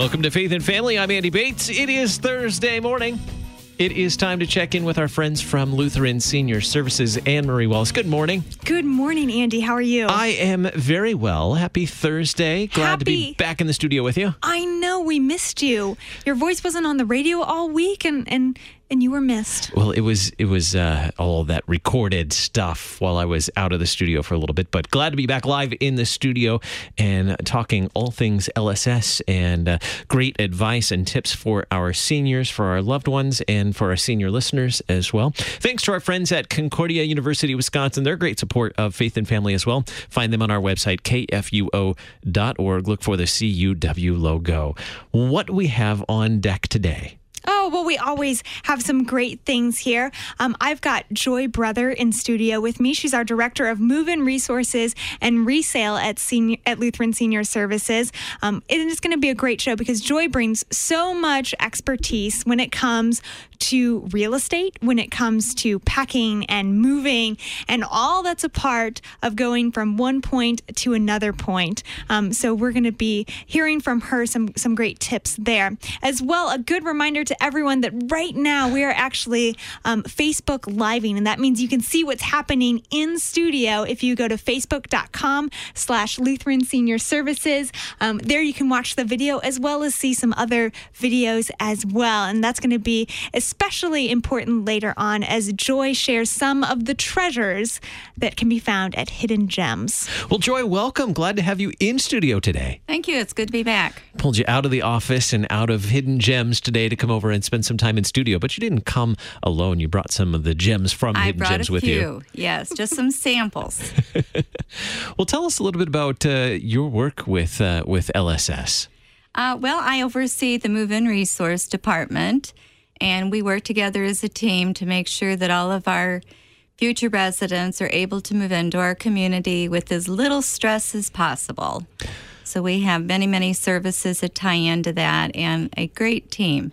Welcome to Faith and Family. I'm Andy Bates. It is Thursday morning. It is time to check in with our friends from Lutheran Senior Services, Anne Marie Wallace. Good morning. Good morning, Andy. How are you? I am very well. Happy Thursday. Glad to be back in the studio with you. I know we missed you. Your voice wasn't on the radio all week, and and and you were missed. Well, it was it was uh, all that recorded stuff while I was out of the studio for a little bit, but glad to be back live in the studio and talking all things LSS and uh, great advice and tips for our seniors, for our loved ones, and for our senior listeners as well. Thanks to our friends at Concordia University, Wisconsin. They're great support of Faith and Family as well. Find them on our website kfuo.org. Look for the CUW logo. What we have on deck today? Oh, well, we always have some great things here. Um, I've got Joy Brother in studio with me. She's our director of move-in resources and resale at senior at Lutheran Senior Services. Um, it is going to be a great show because Joy brings so much expertise when it comes to real estate, when it comes to packing and moving, and all that's a part of going from one point to another point. Um, so we're going to be hearing from her some some great tips there, as well. A good reminder to everyone that right now we are actually um, Facebook living, and that means you can see what's happening in studio if you go to facebook.com/slash Lutheran Senior Services. Um, there you can watch the video as well as see some other videos as well, and that's going to be especially important later on as Joy shares some of the treasures that can be found at Hidden Gems. Well, Joy, welcome. Glad to have you in studio today. Thank you. It's good to be back. Pulled you out of the office and out of Hidden Gems today to come over and spend some time in studio, but you didn't come alone. You brought some of the gems from I Hidden brought Gems a with few. you. Yes, just some samples. Well, tell us a little bit about uh, your work with uh, with LSS. Uh, well, I oversee the move-in resource department, and we work together as a team to make sure that all of our future residents are able to move into our community with as little stress as possible. So we have many, many services that tie into that, and a great team.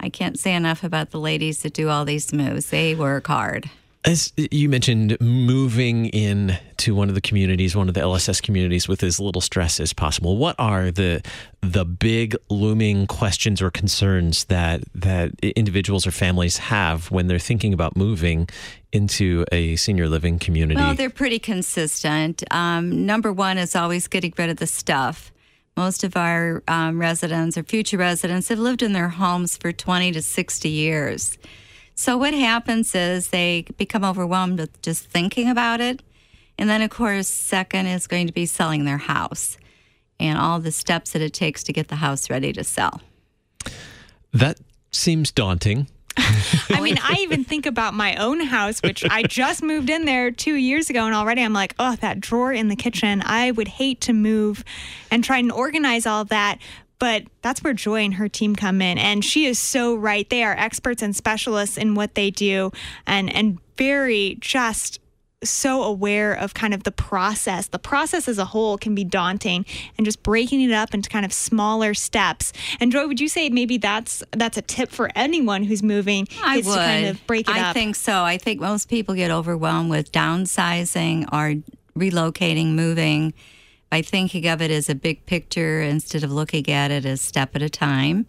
I can't say enough about the ladies that do all these moves. They work hard. As you mentioned, moving in to one of the communities, one of the LSS communities, with as little stress as possible. What are the the big looming questions or concerns that that individuals or families have when they're thinking about moving into a senior living community? Well, they're pretty consistent. Um, number one is always getting rid of the stuff. Most of our um, residents or future residents have lived in their homes for 20 to 60 years. So, what happens is they become overwhelmed with just thinking about it. And then, of course, second is going to be selling their house and all the steps that it takes to get the house ready to sell. that seems daunting. I mean, I even think about my own house, which I just moved in there two years ago, and already I'm like, oh, that drawer in the kitchen. I would hate to move and try and organize all that. But that's where Joy and her team come in. And she is so right. They are experts and specialists in what they do and, and very just so aware of kind of the process. The process as a whole can be daunting and just breaking it up into kind of smaller steps. And Joy, would you say maybe that's that's a tip for anyone who's moving I is would. to kind of break it I up? I think so. I think most people get overwhelmed with downsizing or relocating, moving by thinking of it as a big picture instead of looking at it as step at a time.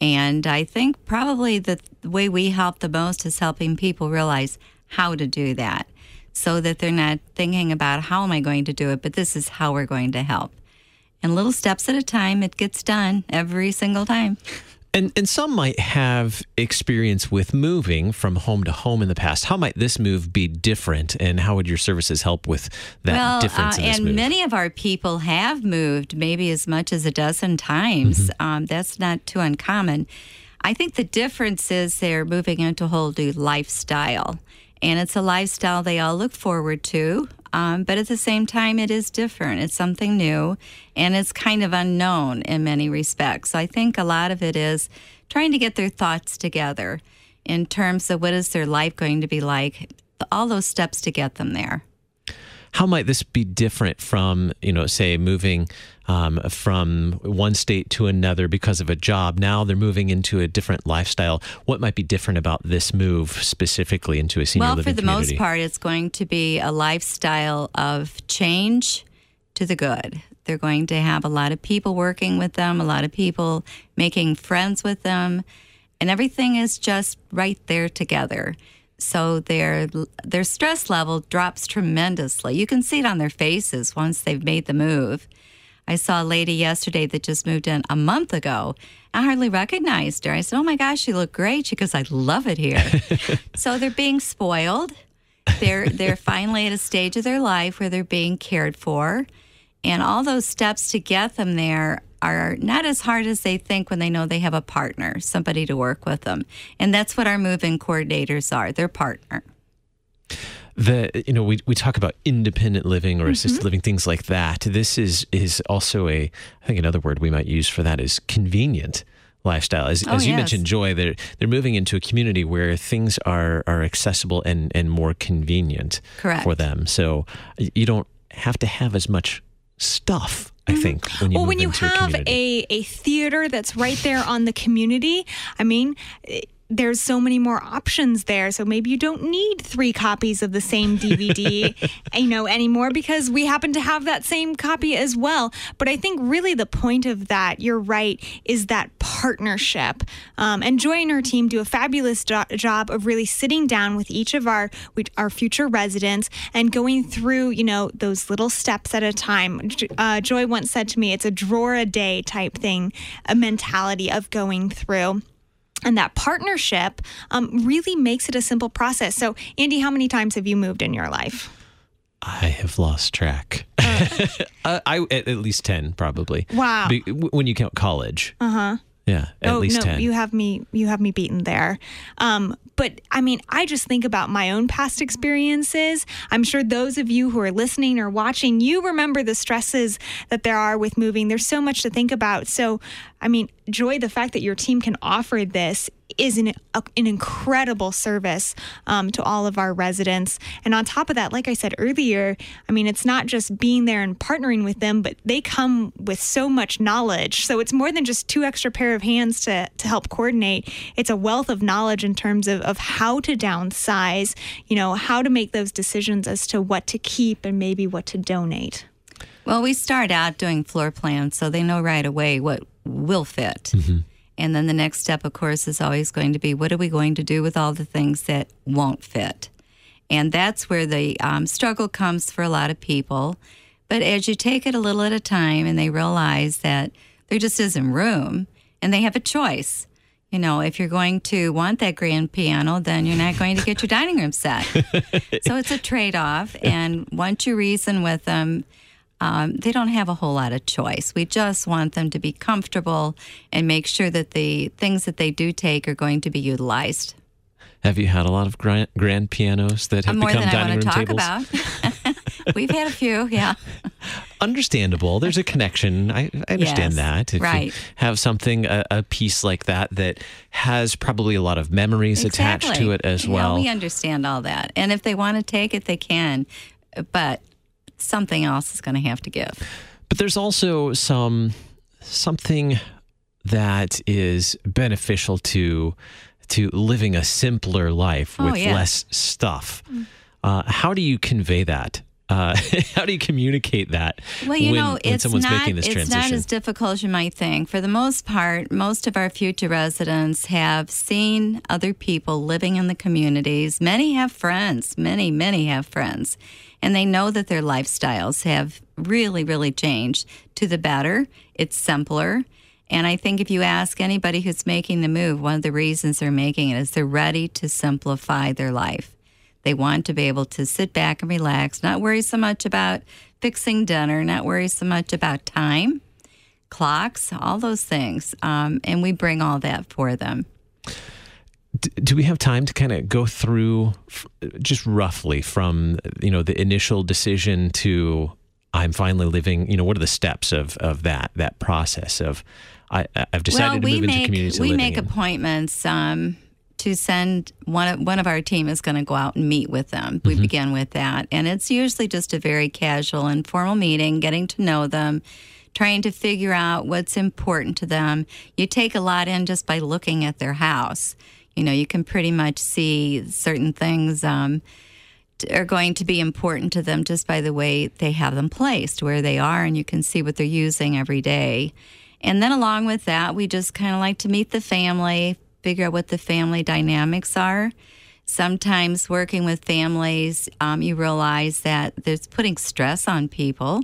And I think probably the way we help the most is helping people realize how to do that so that they're not thinking about how am I going to do it, but this is how we're going to help. And little steps at a time, it gets done every single time. And and some might have experience with moving from home to home in the past. How might this move be different, and how would your services help with that well, difference uh, and move? many of our people have moved maybe as much as a dozen times. Mm-hmm. Um, that's not too uncommon. I think the difference is they're moving into a whole new lifestyle, and it's a lifestyle they all look forward to. Um, but at the same time, it is different. It's something new, and it's kind of unknown in many respects. I think a lot of it is trying to get their thoughts together in terms of what is their life going to be like, all those steps to get them there. How might this be different from you know say moving um, from one state to another because of a job now they're moving into a different lifestyle what might be different about this move specifically into a senior well, living for the community most part, it's going to be a lifestyle of change to the good. They're going to have a lot of people working with them, a lot of people making friends with them, and everything is just right there together. So their their stress level drops tremendously. You can see it on their faces once they've made the move. I saw a lady yesterday that just moved in a month ago. I hardly recognized her. I said, "Oh my gosh, you look great." She goes, "I love it here." so they're being spoiled. They're they're finally at a stage of their life where they're being cared for, and all those steps to get them there are not as hard as they think when they know they have a partner, somebody to work with them. And that's what our move-in coordinators are. Their partner the you know we, we talk about independent living or assisted mm-hmm. living things like that this is is also a i think another word we might use for that is convenient lifestyle as, oh, as you yes. mentioned joy they're they're moving into a community where things are are accessible and and more convenient Correct. for them so you don't have to have as much stuff I think. When well, when you have a, a, a theater that's right there on the community, I mean, there's so many more options there. So maybe you don't need three copies of the same DVD, you know, anymore because we happen to have that same copy as well. But I think really the point of that, you're right, is that partnership. Um, and Joy and her team do a fabulous do- job of really sitting down with each of our our future residents and going through, you know, those little steps at a time. Uh, Joy once said to me, "It's a drawer a day type thing, a mentality of going through." And that partnership um, really makes it a simple process. So, Andy, how many times have you moved in your life? I have lost track. Uh, uh, I at, at, least ten, probably. Wow. Be, when you count college. Uh huh. Yeah, at oh, least no, 10. You have me you have me beaten there. Um, but I mean, I just think about my own past experiences. I'm sure those of you who are listening or watching, you remember the stresses that there are with moving. There's so much to think about. So, I mean, Joy, the fact that your team can offer this is an, a, an incredible service um, to all of our residents. And on top of that, like I said earlier, I mean, it's not just being there and partnering with them, but they come with so much knowledge. So it's more than just two extra pair of hands to, to help coordinate. It's a wealth of knowledge in terms of, of how to downsize, you know, how to make those decisions as to what to keep and maybe what to donate. Well, we start out doing floor plans so they know right away what will fit. Mm-hmm. And then the next step, of course, is always going to be what are we going to do with all the things that won't fit? And that's where the um, struggle comes for a lot of people. But as you take it a little at a time and they realize that there just isn't room and they have a choice. You know, if you're going to want that grand piano, then you're not going to get your dining room set. so it's a trade off. And once you reason with them, um, they don't have a whole lot of choice. We just want them to be comfortable and make sure that the things that they do take are going to be utilized. Have you had a lot of grand, grand pianos that have become dining room tables? About. We've had a few, yeah. Understandable. There's a connection. I, I understand yes, that. If right. you have something, a, a, piece like that, that has probably a lot of memories exactly. attached to it as well. Yeah, we understand all that. And if they want to take it, they can. But something else is going to have to give. But there's also some something that is beneficial to to living a simpler life oh, with yeah. less stuff. Mm. Uh, how do you convey that? Uh, how do you communicate that well, you when, know, when it's someone's not, making this it's transition? It's not as difficult as you might think. For the most part, most of our future residents have seen other people living in the communities. Many have friends. Many, many have friends and they know that their lifestyles have really, really changed to the better. It's simpler. And I think if you ask anybody who's making the move, one of the reasons they're making it is they're ready to simplify their life. They want to be able to sit back and relax, not worry so much about fixing dinner, not worry so much about time, clocks, all those things. Um, and we bring all that for them do we have time to kind of go through just roughly from you know the initial decision to I'm finally living you know what are the steps of of that that process of I I've decided well, to move make, into community we make appointments um, to send one of one of our team is going to go out and meet with them we mm-hmm. begin with that and it's usually just a very casual informal meeting getting to know them trying to figure out what's important to them you take a lot in just by looking at their house you know, you can pretty much see certain things. Um, are going to be important to them just by the way they have them placed, where they are, and you can see what they're using every day. And then along with that, we just kind of like to meet the family, figure out what the family dynamics are. Sometimes working with families, um, you realize that there's putting stress on people.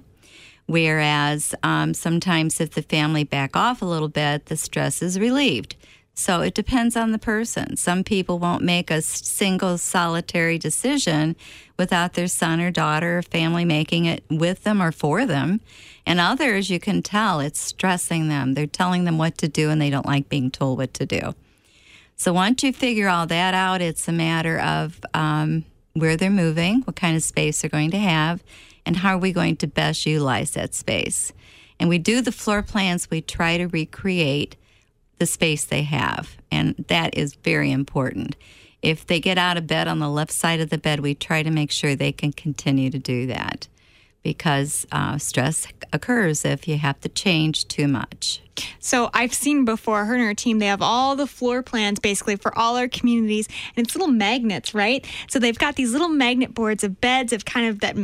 Whereas um, sometimes if the family back off a little bit, the stress is relieved. So it depends on the person. Some people won't make a single solitary decision without their son or daughter or family making it with them or for them. And others, you can tell it's stressing them. They're telling them what to do and they don't like being told what to do. So once you figure all that out, it's a matter of um, where they're moving, what kind of space they're going to have, and how are we going to best utilize that space. And we do the floor plans, we try to recreate the space they have. And that is very important. If they get out of bed on the left side of the bed, we try to make sure they can continue to do that because uh, stress occurs if you have to change too much. So I've seen before her and her team, they have all the floor plans basically for all our communities, and it's little magnets, right? So they've got these little magnet boards of beds of kind of that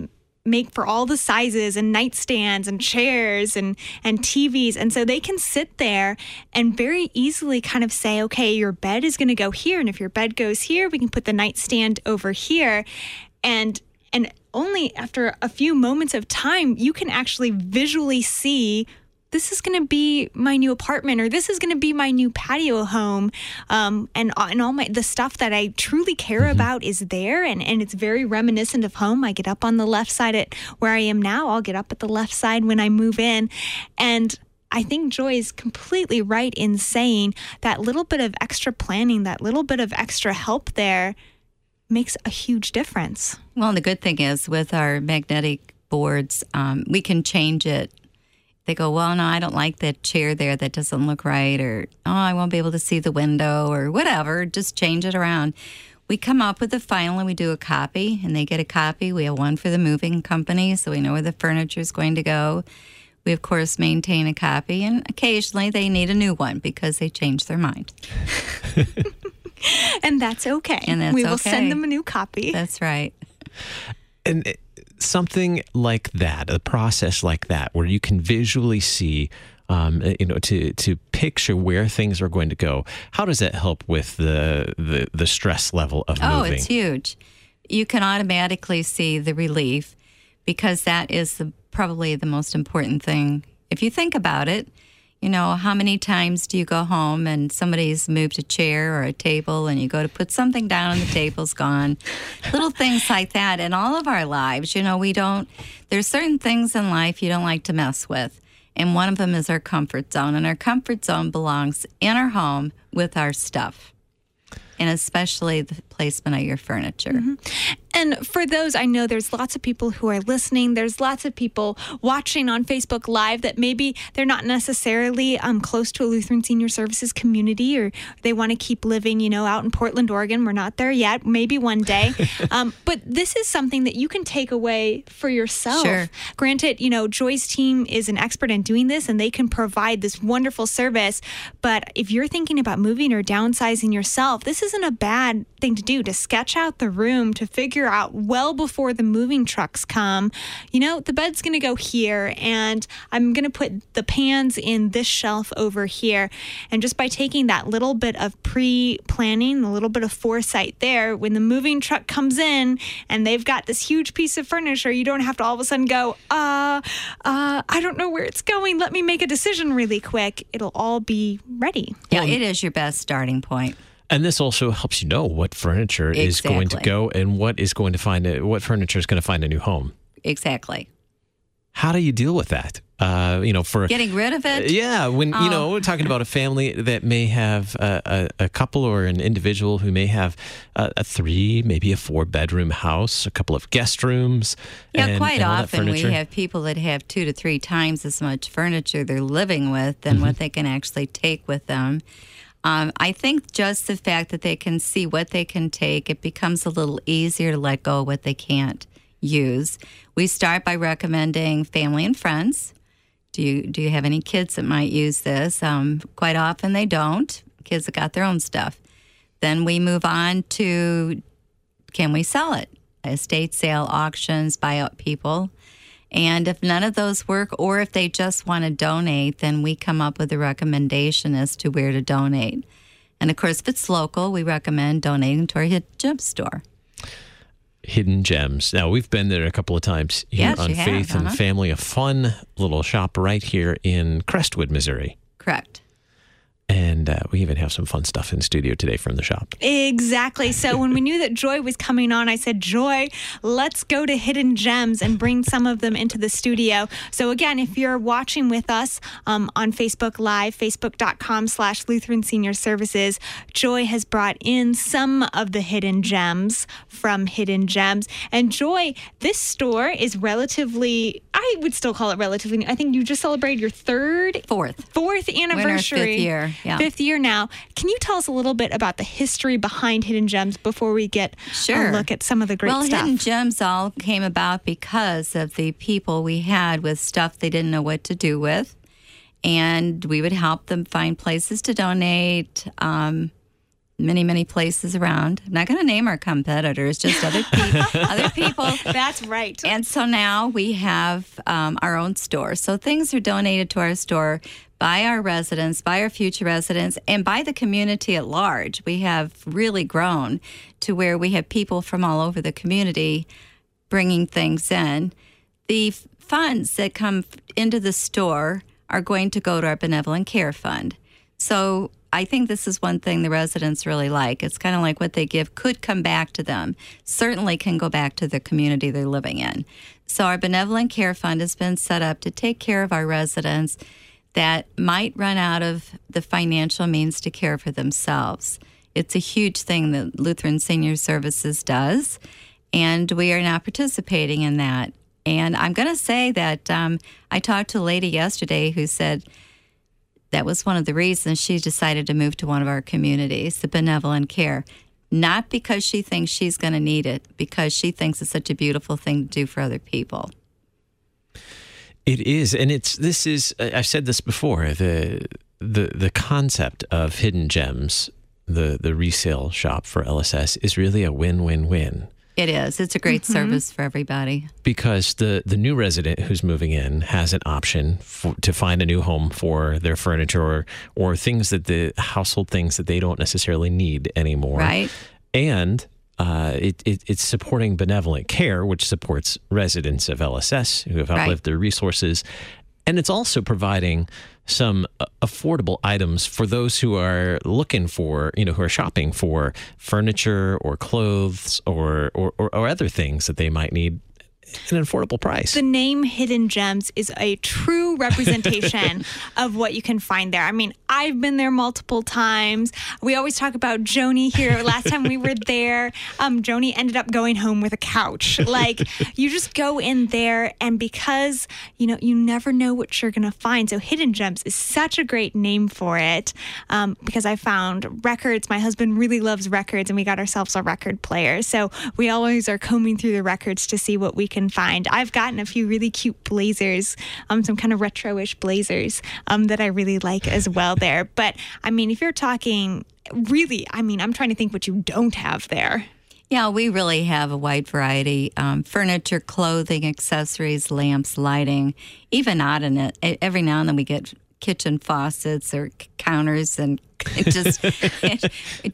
make for all the sizes and nightstands and chairs and and TVs and so they can sit there and very easily kind of say okay your bed is going to go here and if your bed goes here we can put the nightstand over here and and only after a few moments of time you can actually visually see this is going to be my new apartment or this is going to be my new patio home. Um, and, uh, and all my the stuff that i truly care mm-hmm. about is there and, and it's very reminiscent of home. I get up on the left side at where i am now. I'll get up at the left side when i move in. And I think Joy is completely right in saying that little bit of extra planning, that little bit of extra help there makes a huge difference. Well, the good thing is with our magnetic boards, um, we can change it they go, well, no, I don't like that chair there. That doesn't look right. Or, oh, I won't be able to see the window or whatever. Just change it around. We come up with a final and we do a copy, and they get a copy. We have one for the moving company, so we know where the furniture is going to go. We, of course, maintain a copy, and occasionally they need a new one because they change their mind. and that's okay. And that's we will okay. send them a new copy. That's right. And something like that, a process like that, where you can visually see, um, you know, to to picture where things are going to go. How does that help with the the, the stress level of oh, moving? Oh, it's huge. You can automatically see the relief because that is the, probably the most important thing. If you think about it, you know, how many times do you go home and somebody's moved a chair or a table and you go to put something down and the table's gone? Little things like that. In all of our lives, you know, we don't, there's certain things in life you don't like to mess with. And one of them is our comfort zone. And our comfort zone belongs in our home with our stuff and especially the placement of your furniture. Mm-hmm. And for those, I know there's lots of people who are listening. There's lots of people watching on Facebook Live that maybe they're not necessarily um, close to a Lutheran Senior Services community or they want to keep living, you know, out in Portland, Oregon. We're not there yet, maybe one day. um, but this is something that you can take away for yourself. Sure. Granted, you know, Joy's team is an expert in doing this and they can provide this wonderful service. But if you're thinking about moving or downsizing yourself, this isn't a bad thing to do to sketch out the room, to figure out well before the moving trucks come, you know, the bed's going to go here and I'm going to put the pans in this shelf over here. And just by taking that little bit of pre planning, a little bit of foresight there, when the moving truck comes in and they've got this huge piece of furniture, you don't have to all of a sudden go, uh, uh, I don't know where it's going. Let me make a decision really quick. It'll all be ready. Yeah, it is your best starting point. And this also helps you know what furniture exactly. is going to go and what is going to find a, what furniture is going to find a new home. Exactly. How do you deal with that? Uh, you know, for getting rid of it. Yeah, when oh. you know we're talking about a family that may have a, a, a couple or an individual who may have a, a, three, maybe a four bedroom house, a couple of guest rooms. Yeah, and, quite and often we have people that have two to three times as much furniture they're living with than mm-hmm. what they can actually take with them. Um, I think just the fact that they can see what they can take, it becomes a little easier to let go of what they can't use. We start by recommending family and friends. Do you do you have any kids that might use this? Um, quite often they don't. Kids have got their own stuff. Then we move on to can we sell it? estate sale auctions, buyout people. And if none of those work, or if they just want to donate, then we come up with a recommendation as to where to donate. And of course, if it's local, we recommend donating to our hit gem store. Hidden Gems. Now, we've been there a couple of times here Yes, on you have, Faith and uh-huh. Family. A fun little shop right here in Crestwood, Missouri. Correct. And uh, we even have some fun stuff in studio today from the shop. Exactly. So when we knew that Joy was coming on, I said, Joy, let's go to Hidden Gems and bring some of them into the studio. So again, if you're watching with us um, on Facebook Live, facebook.com slash Lutheran Senior Services, Joy has brought in some of the hidden gems from Hidden Gems. And Joy, this store is relatively, I would still call it relatively new. I think you just celebrated your third Fourth. fourth anniversary. fifth year, yeah. Fifth year now. Can you tell us a little bit about the history behind Hidden Gems before we get Sure. a look at some of the great well, stuff? Well, Hidden Gems all came about because of the people we had with stuff they didn't know what to do with. And we would help them find places to donate, um, many, many places around. I'm not going to name our competitors, just other, pe- other people. That's right. And so now we have um, our own store. So things are donated to our store by our residents, by our future residents, and by the community at large. We have really grown to where we have people from all over the community bringing things in. The f- funds that come into the store are going to go to our benevolent care fund. So I think this is one thing the residents really like. It's kind of like what they give could come back to them, certainly can go back to the community they're living in. So our benevolent care fund has been set up to take care of our residents that might run out of the financial means to care for themselves. It's a huge thing that Lutheran Senior Services does, and we are now participating in that. And I'm going to say that um, I talked to a lady yesterday who said that was one of the reasons she decided to move to one of our communities, the benevolent care. Not because she thinks she's going to need it, because she thinks it's such a beautiful thing to do for other people. It is, and it's this is. I- I've said this before. The the the concept of hidden gems, the the resale shop for LSS, is really a win win win It is. It's a great mm-hmm. service for everybody. because the the new resident who's moving in has an option for, to find a new home for their furniture or or things that the household things that they don't necessarily need anymore. Right. and uh, it, it, it's supporting benevolent care, which supports residents of LSS who have Right. outlived their resources. And it's also providing some uh, affordable items for those who are looking for, you know, who are shopping for furniture or clothes or, or, or, or other things that they might need an affordable price. the name Hidden Gems is a true representation of what you can find there. I mean, I've been there multiple times. We always talk about Joni here. Last time we were there, um, Joni ended up going home with a couch. Like, you just go in there, and because, you know, you never know what you're going to find. So, Hidden Gems is such a great name for it um, because I found records. My husband really loves records, and we got ourselves a record player. So, we always are combing through the records to see what we can find. I've gotten a few really cute blazers, um, some kind of retro-ish blazers um, that I really like as well there. But I mean, if you're talking really, I mean, I'm trying to think what you don't have there. Yeah, we really have a wide variety um, furniture, clothing, accessories, lamps, lighting, even odd in it. Every now and then we get kitchen faucets or counters and just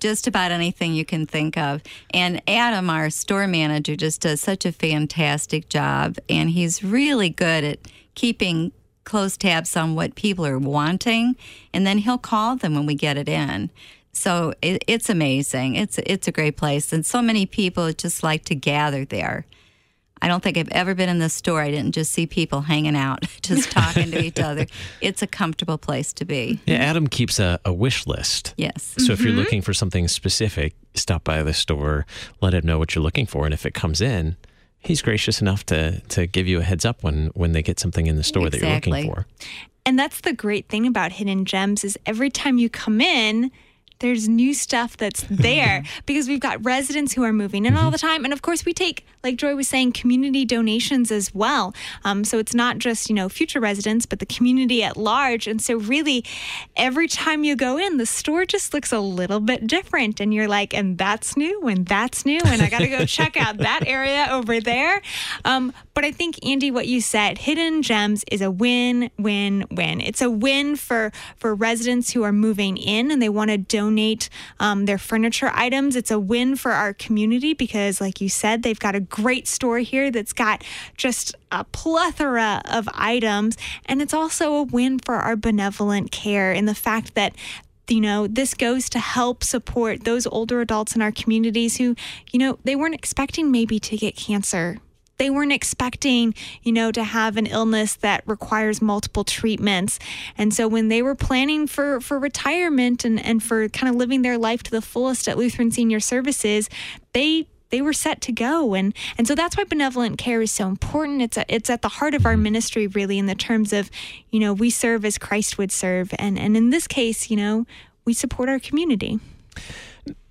just about anything you can think of. And Adam, our store manager, just does such a fantastic job, and he's really good at keeping close tabs on what people are wanting, and then he'll call them when we get it in. So it, it's amazing. It's it's a great place, and so many people just like to gather there. I don't think I've ever been in this store. I didn't just see people hanging out, just talking to each other. It's a comfortable place to be. yeah, Adam keeps a, a wish list. Yes. So if you're mm-hmm. looking for something specific, stop by the store, let him know what you're looking for, and if it comes in, he's gracious enough to to give you a heads up when when they get something in the store that you're looking for. And that's the great thing about Hidden Gems is every time you come in, there's new stuff that's there because we've got residents who are moving in all the time. And of course, we take, like Joy was saying, community donations as well. Um, so it's not just, you know, future residents, but the community at large. And so, really, every time you go in, the store just looks a little bit different. And you're like, and that's new, and that's new, and I got to go check out that area over there. Um, but I think, Andy, what you said, Hidden Gems is a win, win, win. It's a win for, for residents who are moving in and they want to donate um, their furniture items. It's a win for our community because, like you said, they've got a great store here that's got just a plethora of items. And it's also a win for our benevolent care in the fact that you know, this goes to help support those older adults in our communities who, you know, they weren't expecting maybe to get cancer. They weren't expecting, you know, to have an illness that requires multiple treatments. And so when they were planning for, for retirement and, and for kind of living their life to the fullest at Lutheran Senior Services, they they were set to go. And and so that's why benevolent care is so important. It's a, it's at the heart of our ministry really in the terms of you know we serve as Christ would serve. And and in this case you know we support our community.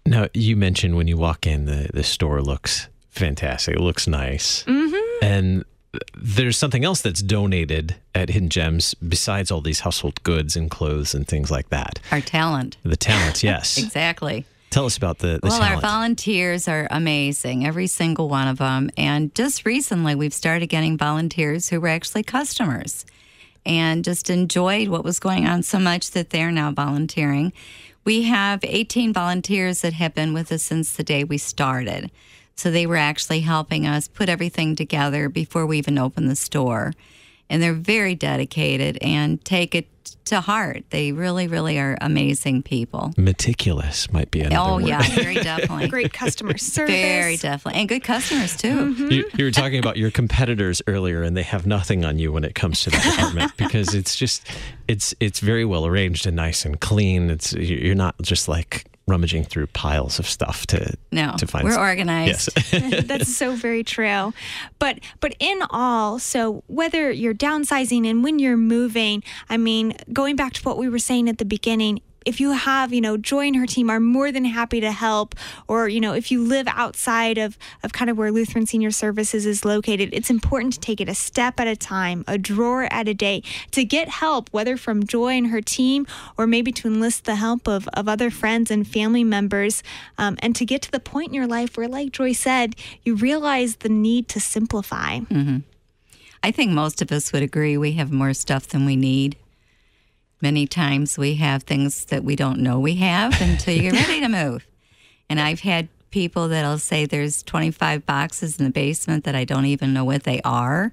Now you mentioned when you walk in the the store looks fantastic it looks nice mm-hmm. and there's something else that's donated at Hidden Gems besides all these household goods and clothes and things like that. Our talent. The talent, yes. exactly. Tell us about the, the well, talent. our volunteers are amazing, every single one of them. And just recently, we've started getting volunteers who were actually customers and just enjoyed what was going on so much that they're now volunteering. We have 18 volunteers that have been with us since the day we started. So they were actually helping us put everything together before we even opened the store. And they're very dedicated and take it to heart. They really, really are amazing people. Meticulous might be another Oh, word. yeah, very definitely. great customer service Very definitely. And good customers, too. Mm-hmm. You, you were talking about your competitors earlier, and they have nothing on you when it comes to the department because it's just it's it's very well arranged and nice and clean. It's you're not just like rummaging through piles of stuff to No, to find we're organized. Yes. That's so very true. But but in all, so whether you're downsizing and when you're moving, I mean, going back to what we were saying at the beginning, if you have, you know, Joy and her team are more than happy to help, or, you know, if you live outside of, of kind of where Lutheran Senior Services is located, it's important to take it a step at a time, a drawer at a day, to get help, whether from Joy and her team, or maybe to enlist the help of, of other friends and family members, um, and to get to the point in your life where, like Joy said, you realize the need to simplify. I think most of us would agree we have more stuff than we need. Many times we have things that we don't know we have until you get ready to move. And I've had people that'll say there's 25 boxes in the basement that I don't even know what they are.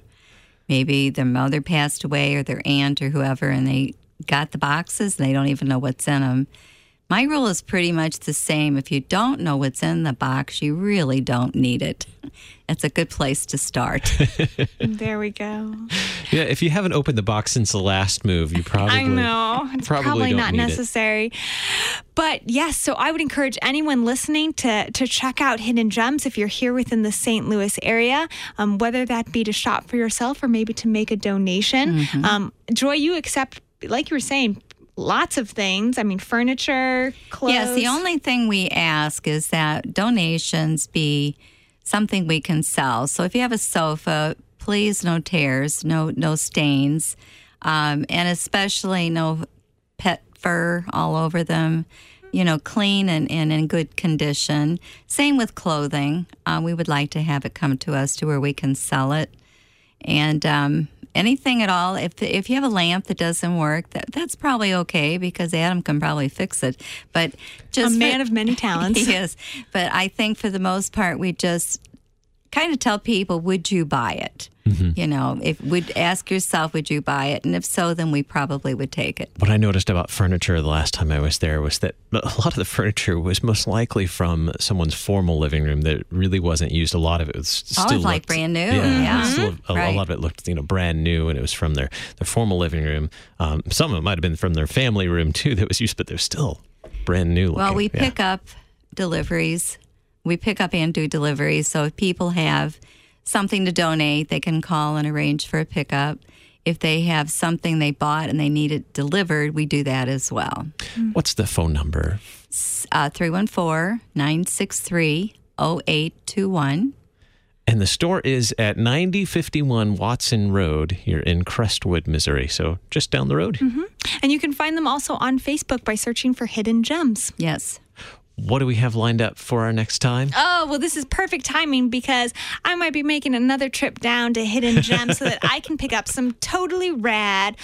Maybe their mother passed away or their aunt or whoever, and they got the boxes and they don't even know what's in them. My rule is pretty much the same. If you don't know what's in the box, you really don't need it. It's a good place to start. There we go. yeah, if you haven't opened the box since the last move, you probably I know. It's probably probably, don't not need it. necessary. But yes, so I would encourage anyone listening to to check out Hidden Gems if you're here within the St. Louis area, um, whether that be to shop for yourself or maybe to make a donation. Mm-hmm. Um, Joy, you accept, like you were saying, lots of things. I mean, furniture, clothes. Yes, the only thing we ask is that donations be something we can sell. So if you have a sofa, please no tears, no no stains, um, and especially no pet fur all over them. You know, clean and, and in good condition. Same with clothing. Uh, we would like to have it come to us to where we can sell it. And um, anything at all, if if you have a lamp that doesn't work, that, that's probably okay because Adam can probably fix it. But just a man for- of many talents. yes, but I think for the most part, we just kind of tell people, "Would you buy it?" You know, if would ask yourself, "Would you buy it?" And if so, then we probably would take it. What I noticed about furniture the last time I was there was that a lot of the furniture was most likely from someone's formal living room that really wasn't used. A lot of it was Oh, still like brand new. Yeah, Yeah. still a, a lot of it looked you know brand new, and it was from their their formal living room. Um, some of it might have been from their family room too that was used, but they're still brand new. Well, looking. we Yeah. pick up deliveries. We pick up and do deliveries. So if people have something to donate, they can call and arrange for a pickup. if they have something they bought and they need it delivered, we do that as well. What's the phone number? Uh, 314 963 0821. And the store is at 9051 Watson Road here in Crestwood, Missouri. So just down the road. And you can find them also on Facebook by searching for Hidden Gems. Yes. What do we have lined up for our next time? Oh, well, this is perfect timing because I might be making another trip down to Hidden Gems so that I can pick up some totally rad,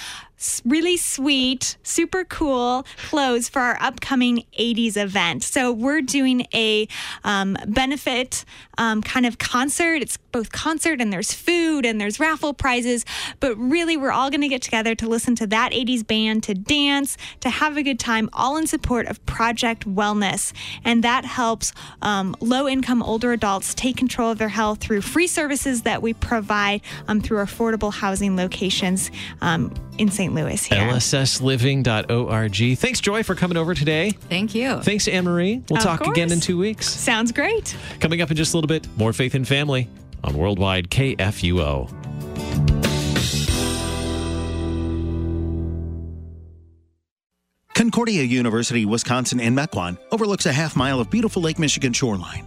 really sweet, super cool clothes for our upcoming 80s event. So we're doing a um, benefit um, kind of concert. It's both concert and there's food and there's raffle prizes, but really we're all going to get together to listen to that 80s band, to dance, to have a good time, all in support of Project Wellness. And that helps um, low income older adults take control of their health through free services that we provide um, through affordable housing locations um, in St. Louis here. LSSliving.org. Thanks, Joy, for coming over today. Thank you. Thanks, Anne Marie. We'll Of talk again in two weeks. Sounds great. Coming up in just a little bit, more faith and family on Worldwide KFUO. Concordia University, Wisconsin in Mequon overlooks a half mile of beautiful Lake Michigan shoreline.